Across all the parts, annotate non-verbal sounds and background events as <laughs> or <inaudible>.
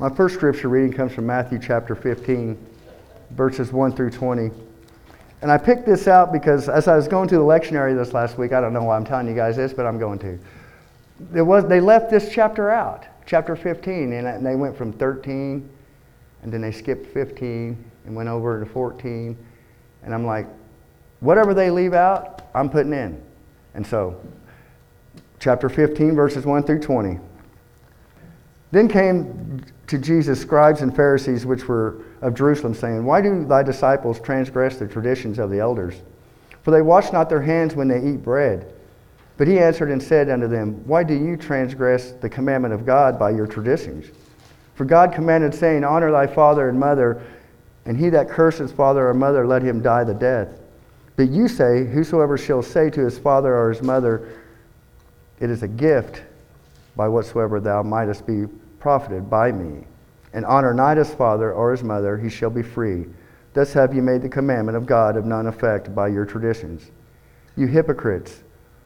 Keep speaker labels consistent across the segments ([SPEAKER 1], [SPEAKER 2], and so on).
[SPEAKER 1] My first scripture reading comes from Matthew chapter 15, verses 1 through 20. And I picked this out because as I was going to the lectionary this last week, I don't know why I'm telling you guys this, but I'm going to. There was, they left this chapter out, chapter 15, and they went from 13, and then they skipped 15 and went over to 14. And I'm like, whatever they leave out, I'm putting in. And so, chapter 15, verses 1 through 20. Then came to Jesus scribes and Pharisees which were of Jerusalem, saying, Why do thy disciples transgress the traditions of the elders? For they wash not their hands when they eat bread. But he answered and said unto them, Why do you transgress the commandment of God by your traditions? For God commanded, saying, Honor thy father and mother, and he that curses father or mother, let him die the death. But you say, Whosoever shall say to his father or his mother, It is a gift, by whatsoever thou mightest be profited by me, and honor not his father or his mother, he shall be free. Thus have you made the commandment of God of none effect by your traditions. You hypocrites,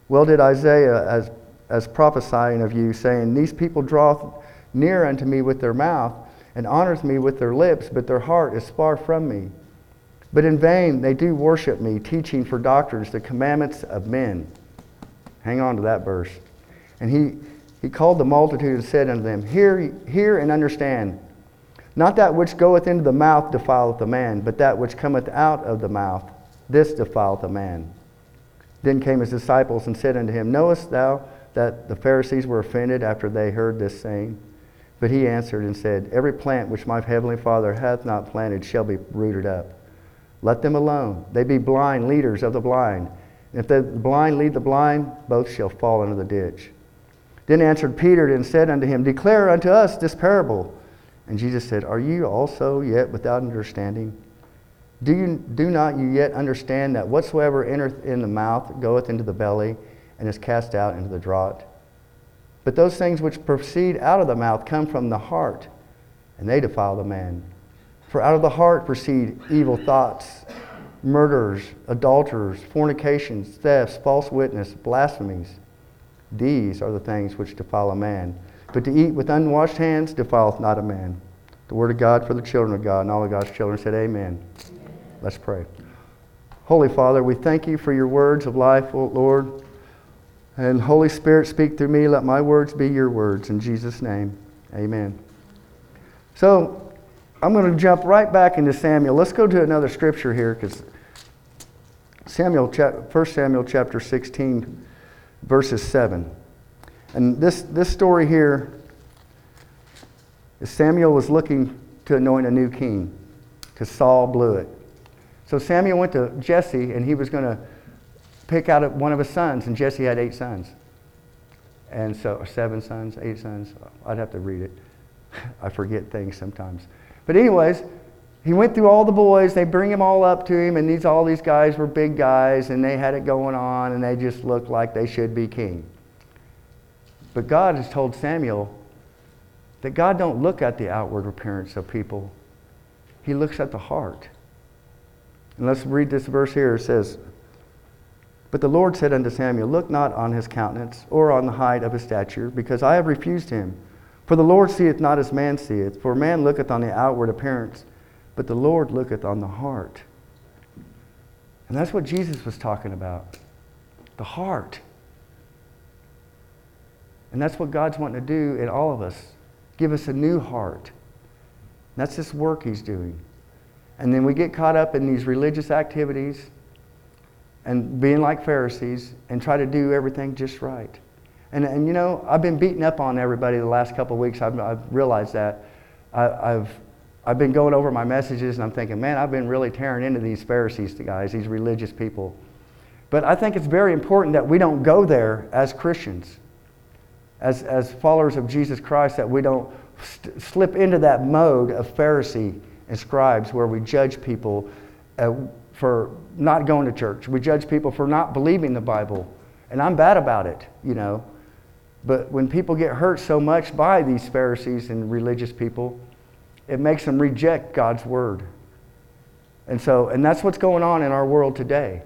[SPEAKER 1] well did Isaiah as, as prophesying of you, saying, These people draw near unto me with their mouth, and honors me with their lips, but their heart is far from me. But in vain they do worship me, teaching for doctrines the commandments of men. Hang on to that verse. And he, he called the multitude and said unto them, Hear, hear and understand. Not that which goeth into the mouth defileth the man, but that which cometh out of the mouth, this defileth a man. Then came his disciples and said unto him, Knowest thou that the Pharisees were offended after they heard this saying? But he answered and said, Every plant which my heavenly Father hath not planted shall be rooted up. Let them alone. They be blind leaders of the blind. And if the blind lead the blind, both shall fall into the ditch. Then answered Peter and said unto him, Declare unto us this parable. And Jesus said, Are you also yet without understanding? Do, you, do not you yet understand that whatsoever entereth in the mouth goeth into the belly and is cast out into the draught? But those things which proceed out of the mouth come from the heart, and they defile the man. For out of the heart proceed evil thoughts, murders, adulterers, fornications, thefts, false witness, blasphemies. These are the things which defile a man. But to eat with unwashed hands defileth not a man. The word of God for the children of God, and all of God's children said, Amen. Amen. Let's pray. Holy Father, we thank you for your words of life, Lord. And Holy Spirit, speak through me. Let my words be your words. In Jesus' name, amen. So I'm going to jump right back into Samuel. Let's go to another scripture here because Samuel, 1 Samuel chapter 16, verses 7. And this, this story here is Samuel was looking to anoint a new king because Saul blew it. So Samuel went to Jesse and he was going to pick out one of his sons, and Jesse had eight sons. And so, seven sons, eight sons. I'd have to read it. <laughs> I forget things sometimes. But, anyways, he went through all the boys. They bring him all up to him, and these all these guys were big guys, and they had it going on, and they just looked like they should be king. But God has told Samuel that God don't look at the outward appearance of people. He looks at the heart. And let's read this verse here. It says, but the Lord said unto Samuel, Look not on his countenance, or on the height of his stature, because I have refused him. For the Lord seeth not as man seeth, for man looketh on the outward appearance, but the Lord looketh on the heart. And that's what Jesus was talking about the heart. And that's what God's wanting to do in all of us give us a new heart. And that's this work He's doing. And then we get caught up in these religious activities and being like Pharisees and try to do everything just right. And, and you know, I've been beating up on everybody the last couple of weeks. I've, I've realized that. I, have I've been going over my messages and I'm thinking, man, I've been really tearing into these Pharisees guys, these religious people. But I think it's very important that we don't go there as Christians, as, as followers of Jesus Christ, that we don't st- slip into that mode of Pharisee and scribes where we judge people. Uh, for not going to church. We judge people for not believing the Bible. And I'm bad about it, you know. But when people get hurt so much by these Pharisees and religious people, it makes them reject God's word. And so, and that's what's going on in our world today.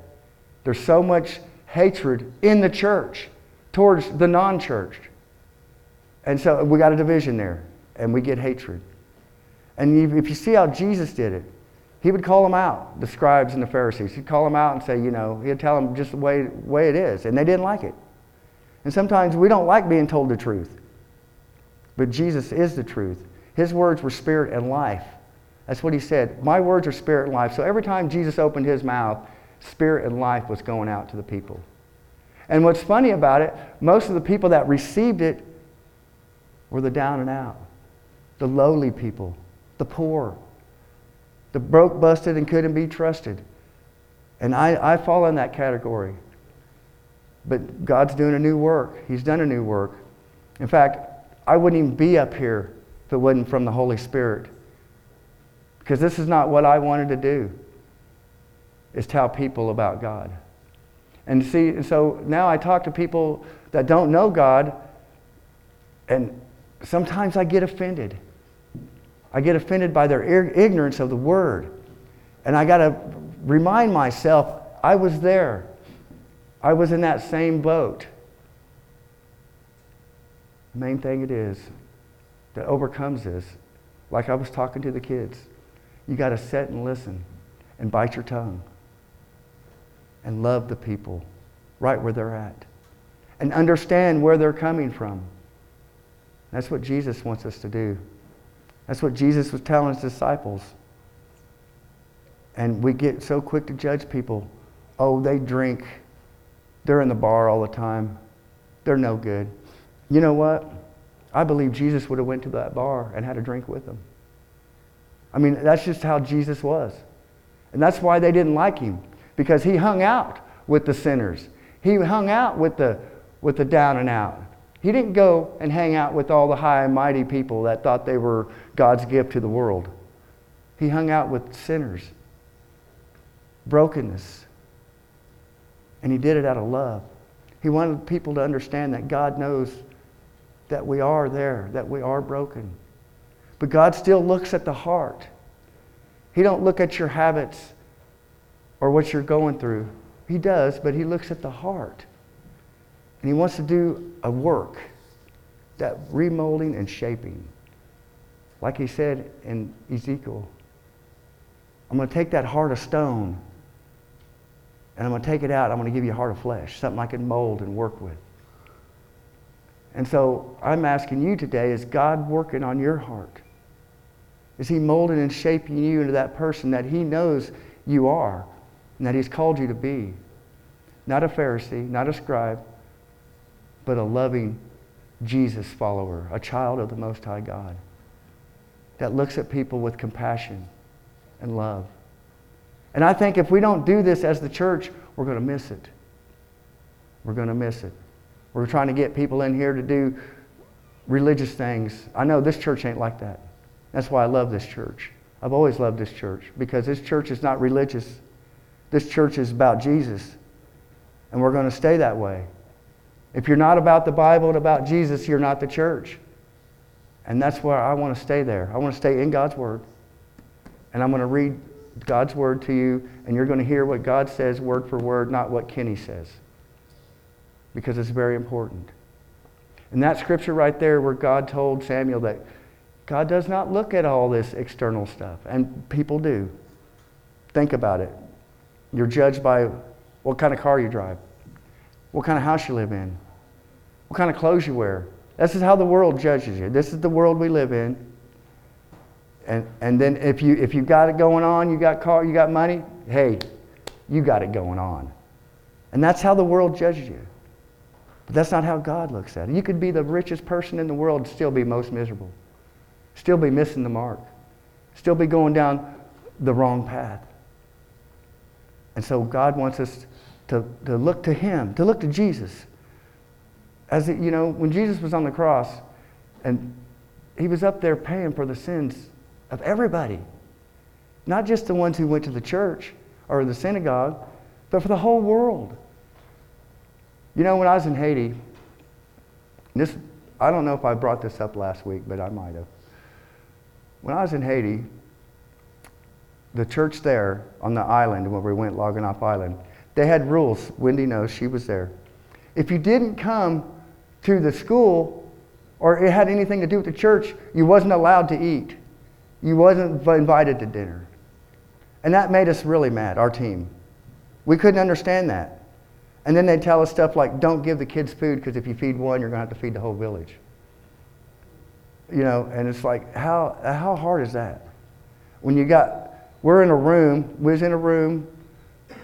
[SPEAKER 1] There's so much hatred in the church towards the non church. And so we got a division there, and we get hatred. And if you see how Jesus did it, he would call them out, the scribes and the Pharisees. He'd call them out and say, you know, he'd tell them just the way, way it is. And they didn't like it. And sometimes we don't like being told the truth. But Jesus is the truth. His words were spirit and life. That's what he said. My words are spirit and life. So every time Jesus opened his mouth, spirit and life was going out to the people. And what's funny about it, most of the people that received it were the down and out, the lowly people, the poor, the broke, busted, and couldn't be trusted. And I, I fall in that category. But God's doing a new work. He's done a new work. In fact, I wouldn't even be up here if it wasn't from the Holy Spirit. Because this is not what I wanted to do, is tell people about God. And see, and so now I talk to people that don't know God, and sometimes I get offended. I get offended by their ignorance of the word. And I got to remind myself I was there. I was in that same boat. Main thing it is that overcomes this, like I was talking to the kids, you got to sit and listen and bite your tongue and love the people right where they're at and understand where they're coming from. That's what Jesus wants us to do. That's what Jesus was telling his disciples. And we get so quick to judge people. Oh, they drink. They're in the bar all the time. They're no good. You know what? I believe Jesus would have went to that bar and had a drink with them. I mean, that's just how Jesus was. And that's why they didn't like him because he hung out with the sinners. He hung out with the with the down and out. He didn't go and hang out with all the high and mighty people that thought they were God's gift to the world. He hung out with sinners, brokenness, and he did it out of love. He wanted people to understand that God knows that we are there, that we are broken. But God still looks at the heart. He don't look at your habits or what you're going through. He does, but he looks at the heart. And he wants to do a work, that remolding and shaping. Like he said in Ezekiel, I'm going to take that heart of stone and I'm going to take it out. I'm going to give you a heart of flesh, something I can mold and work with. And so I'm asking you today is God working on your heart? Is He molding and shaping you into that person that He knows you are and that He's called you to be? Not a Pharisee, not a scribe, but a loving Jesus follower, a child of the Most High God that looks at people with compassion and love. And I think if we don't do this as the church, we're going to miss it. We're going to miss it. We're trying to get people in here to do religious things. I know this church ain't like that. That's why I love this church. I've always loved this church because this church is not religious. This church is about Jesus. And we're going to stay that way. If you're not about the Bible and about Jesus, you're not the church. And that's where I want to stay there. I want to stay in God's Word. And I'm going to read God's Word to you, and you're going to hear what God says word for word, not what Kenny says. Because it's very important. And that scripture right there where God told Samuel that God does not look at all this external stuff, and people do. Think about it. You're judged by what kind of car you drive what kind of house you live in, what kind of clothes you wear. This is how the world judges you. This is the world we live in. And, and then if you if you got it going on, you got car, you got money, hey, you got it going on. And that's how the world judges you. But that's not how God looks at it. You could be the richest person in the world and still be most miserable. Still be missing the mark. Still be going down the wrong path. And so God wants us to, to look to Him, to look to Jesus. As it, you know, when Jesus was on the cross and He was up there paying for the sins of everybody, not just the ones who went to the church or the synagogue, but for the whole world. You know, when I was in Haiti, this, I don't know if I brought this up last week, but I might have. When I was in Haiti, the church there on the island, where we went, La Gonave Island, they had rules. Wendy knows, she was there. If you didn't come to the school or it had anything to do with the church, you wasn't allowed to eat. You wasn't invited to dinner. And that made us really mad, our team. We couldn't understand that. And then they tell us stuff like, don't give the kids food because if you feed one, you're going to have to feed the whole village. You know, and it's like, how, how hard is that? When you got, we're in a room, we was in a room,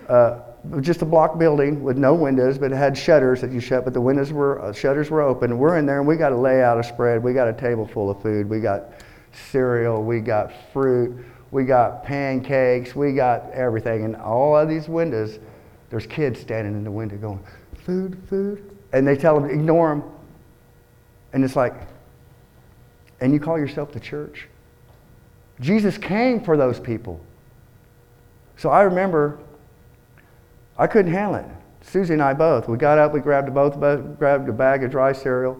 [SPEAKER 1] uh, just a block building with no windows, but it had shutters that you shut, but the windows were, uh, shutters were open. We're in there and we got to lay out a spread. We got a table full of food. We got cereal, we got fruit, we got pancakes, we got everything. And all of these windows, there's kids standing in the window going, food, food. And they tell them, ignore them. And it's like, and you call yourself the church? Jesus came for those people. So I remember I couldn't handle it. Susie and I both. We got up, we grabbed a, both grabbed a bag of dry cereal,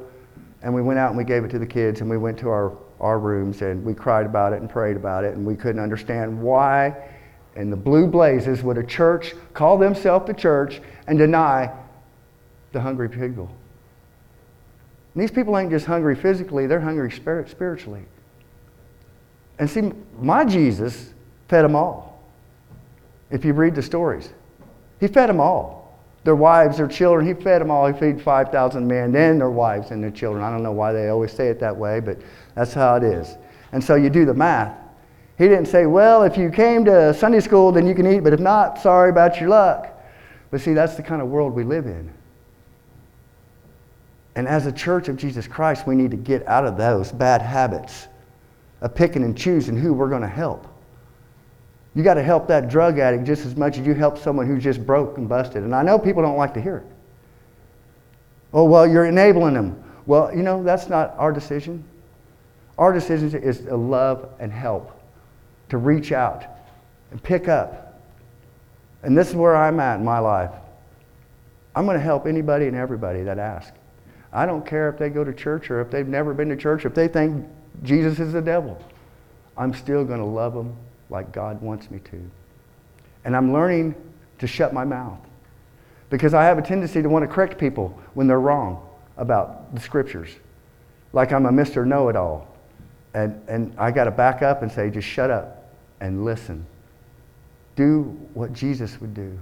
[SPEAKER 1] and we went out and we gave it to the kids, and we went to our, our rooms and we cried about it and prayed about it, and we couldn't understand why in the blue blazes would a church call themselves the church and deny the hungry people. And these people ain't just hungry physically, they're hungry spirit, spiritually. And see, my Jesus fed them all. If you read the stories, he fed them all. Their wives, their children, he fed them all. He fed 5,000 men, then their wives and their children. I don't know why they always say it that way, but that's how it is. And so you do the math. He didn't say, well, if you came to Sunday school, then you can eat, but if not, sorry about your luck. But see, that's the kind of world we live in. And as a church of Jesus Christ, we need to get out of those bad habits of picking and choosing who we're going to help. You got to help that drug addict just as much as you help someone who's just broke and busted. And I know people don't like to hear it. Oh, well, you're enabling them. Well, you know, that's not our decision. Our decision is to love and help, to reach out and pick up. And this is where I'm at in my life. I'm going to help anybody and everybody that asks. I don't care if they go to church or if they've never been to church, if they think Jesus is the devil. I'm still going to love them like God wants me to. And I'm learning to shut my mouth because I have a tendency to want to correct people when they're wrong about the scriptures, like I'm a Mr. Know It All. And, and I got to back up and say, just shut up and listen. Do what Jesus would do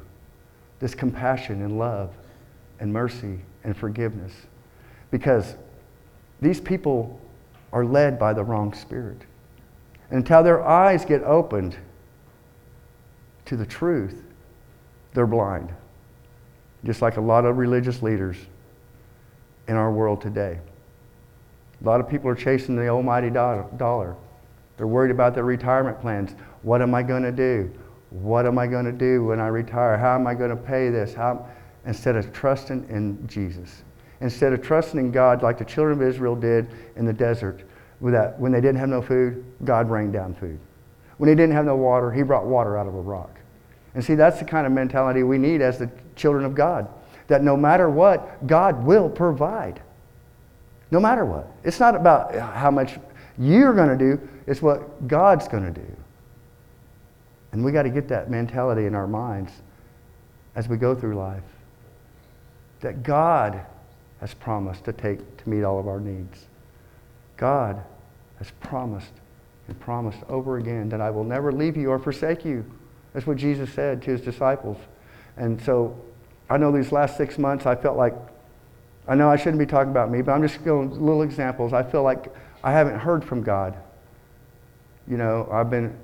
[SPEAKER 1] this compassion and love and mercy and forgiveness. Because these people are led by the wrong spirit And until their eyes get opened to the truth, they're blind. Just like a lot of religious leaders in our world today. A lot of people are chasing the almighty dollar. They're worried about their retirement plans. What am I going to do? What am I going to do when I retire? How am I going to pay this? How? Instead of trusting in Jesus. Instead of trusting in God like the children of Israel did in the desert, that when they didn't have no food, God rained down food. When they didn't have no water, He brought water out of a rock. And see, that's the kind of mentality we need as the children of God. That no matter what, God will provide. No matter what. It's not about how much you're going to do, it's what God's going to do. And we got to get that mentality in our minds as we go through life. That God has promised to take to meet all of our needs. God has promised and promised over again that I will never leave you or forsake you. That's what Jesus said to his disciples. And so I know these last six months I felt like, I know I shouldn't be talking about me, but I'm just giving little examples. I feel like I haven't heard from God. You know, I've been,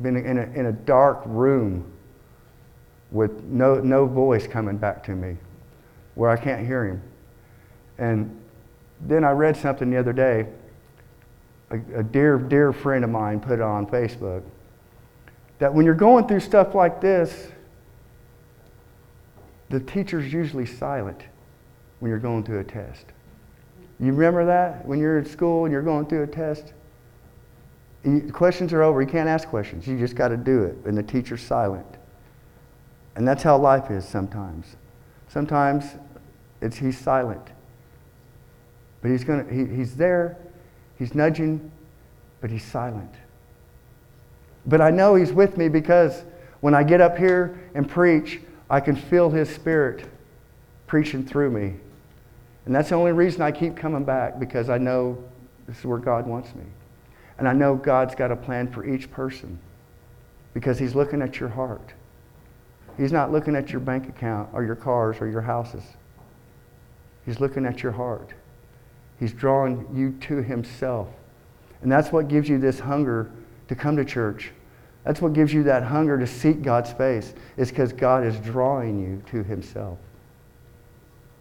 [SPEAKER 1] been in, a, in a dark room with no, no voice coming back to me where I can't hear him. And then I read something the other day a, a dear, dear friend of mine put it on Facebook that when you're going through stuff like this, the teacher's usually silent when you're going through a test. You remember that when you're in school and you're going through a test? You, questions are over. You can't ask questions. You just got to do it. And the teacher's silent. And that's how life is sometimes. Sometimes it's he's silent. But he's, gonna, he, he's there He's nudging, but he's silent. But I know he's with me because when I get up here and preach, I can feel his spirit preaching through me. And that's the only reason I keep coming back because I know this is where God wants me. And I know God's got a plan for each person because He's looking at your heart. He's not looking at your bank account or your cars or your houses. He's looking at your heart. He's drawing you to Himself. And that's what gives you this hunger to come to church. That's what gives you that hunger to seek God's face, is because God is drawing you to Himself.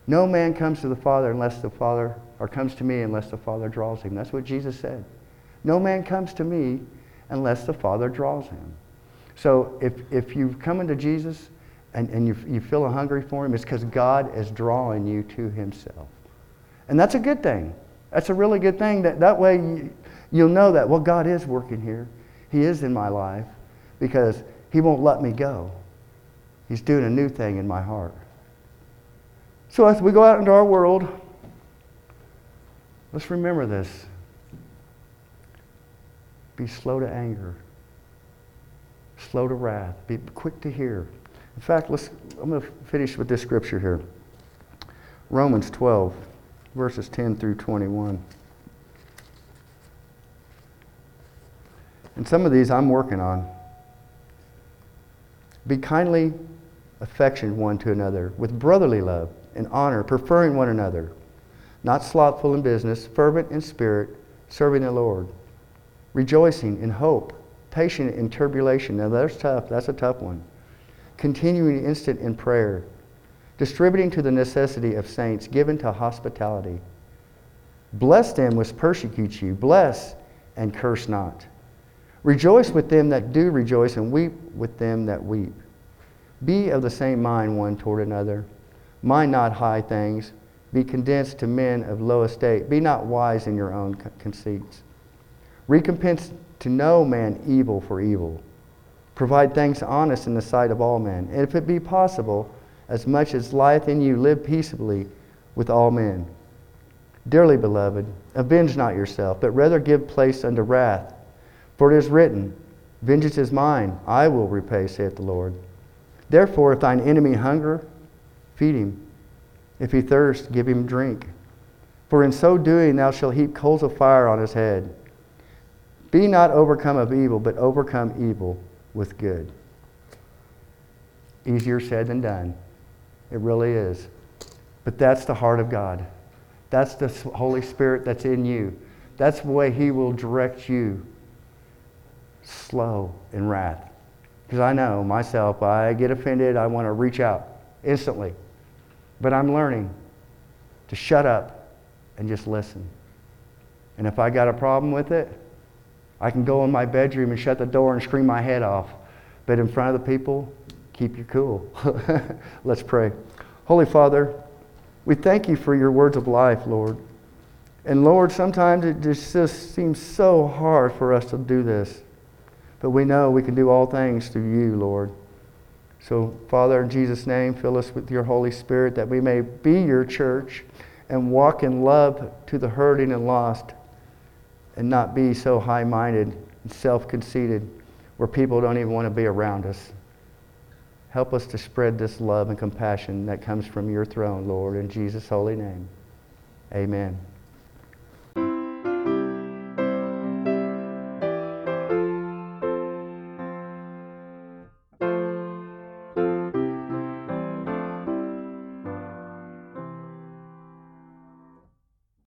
[SPEAKER 1] No man comes to the Father unless the Father, or comes to me unless the Father draws him. That's what Jesus said. No man comes to me unless the Father draws him. So if, if you've come into Jesus and, and you, you feel a hungry for him, it's because God is drawing you to himself. And that's a good thing. That's a really good thing. That, that way you, you'll know that, well, God is working here. He is in my life because he won't let me go. He's doing a new thing in my heart. So as we go out into our world, let's remember this. Be slow to anger, slow to wrath, be quick to hear. In fact, let's, I'm going to finish with this scripture here Romans 12, verses 10 through 21. And some of these I'm working on. Be kindly affectionate one to another with brotherly love and honor, preferring one another, not slothful in business, fervent in spirit, serving the Lord, rejoicing in hope, patient in tribulation. Now that's tough. That's a tough one. Continuing instant in prayer, distributing to the necessity of saints, given to hospitality. Bless them which persecute you. Bless and curse not. Rejoice with them that do rejoice, and weep with them that weep. Be of the same mind one toward another. Mind not high things. Be condensed to men of low estate. Be not wise in your own conceits. Recompense to no man evil for evil. Provide things honest in the sight of all men. And if it be possible, as much as lieth in you, live peaceably with all men. Dearly beloved, avenge not yourself, but rather give place unto wrath. For it is written, Vengeance is mine, I will repay, saith the Lord. Therefore, if thine enemy hunger, feed him. If he thirst, give him drink. For in so doing thou shalt heap coals of fire on his head. Be not overcome of evil, but overcome evil with good. Easier said than done. It really is. But that's the heart of God. That's the Holy Spirit that's in you. That's the way He will direct you slow in wrath. Because I know myself, I get offended, I want to reach out instantly. But I'm learning to shut up and just listen. And if I got a problem with it, I can go in my bedroom and shut the door and scream my head off. But in front of the people, keep your cool. <laughs> Let's pray. Holy Father, we thank you for your words of life, Lord. And Lord, sometimes it just, just seems so hard for us to do this. But we know we can do all things through you, Lord. So, Father, in Jesus' name, fill us with your Holy Spirit that we may be your church and walk in love to the hurting and lost and not be so high minded and self conceited where people don't even want to be around us. Help us to spread this love and compassion that comes from your throne, Lord, in Jesus' holy name. Amen.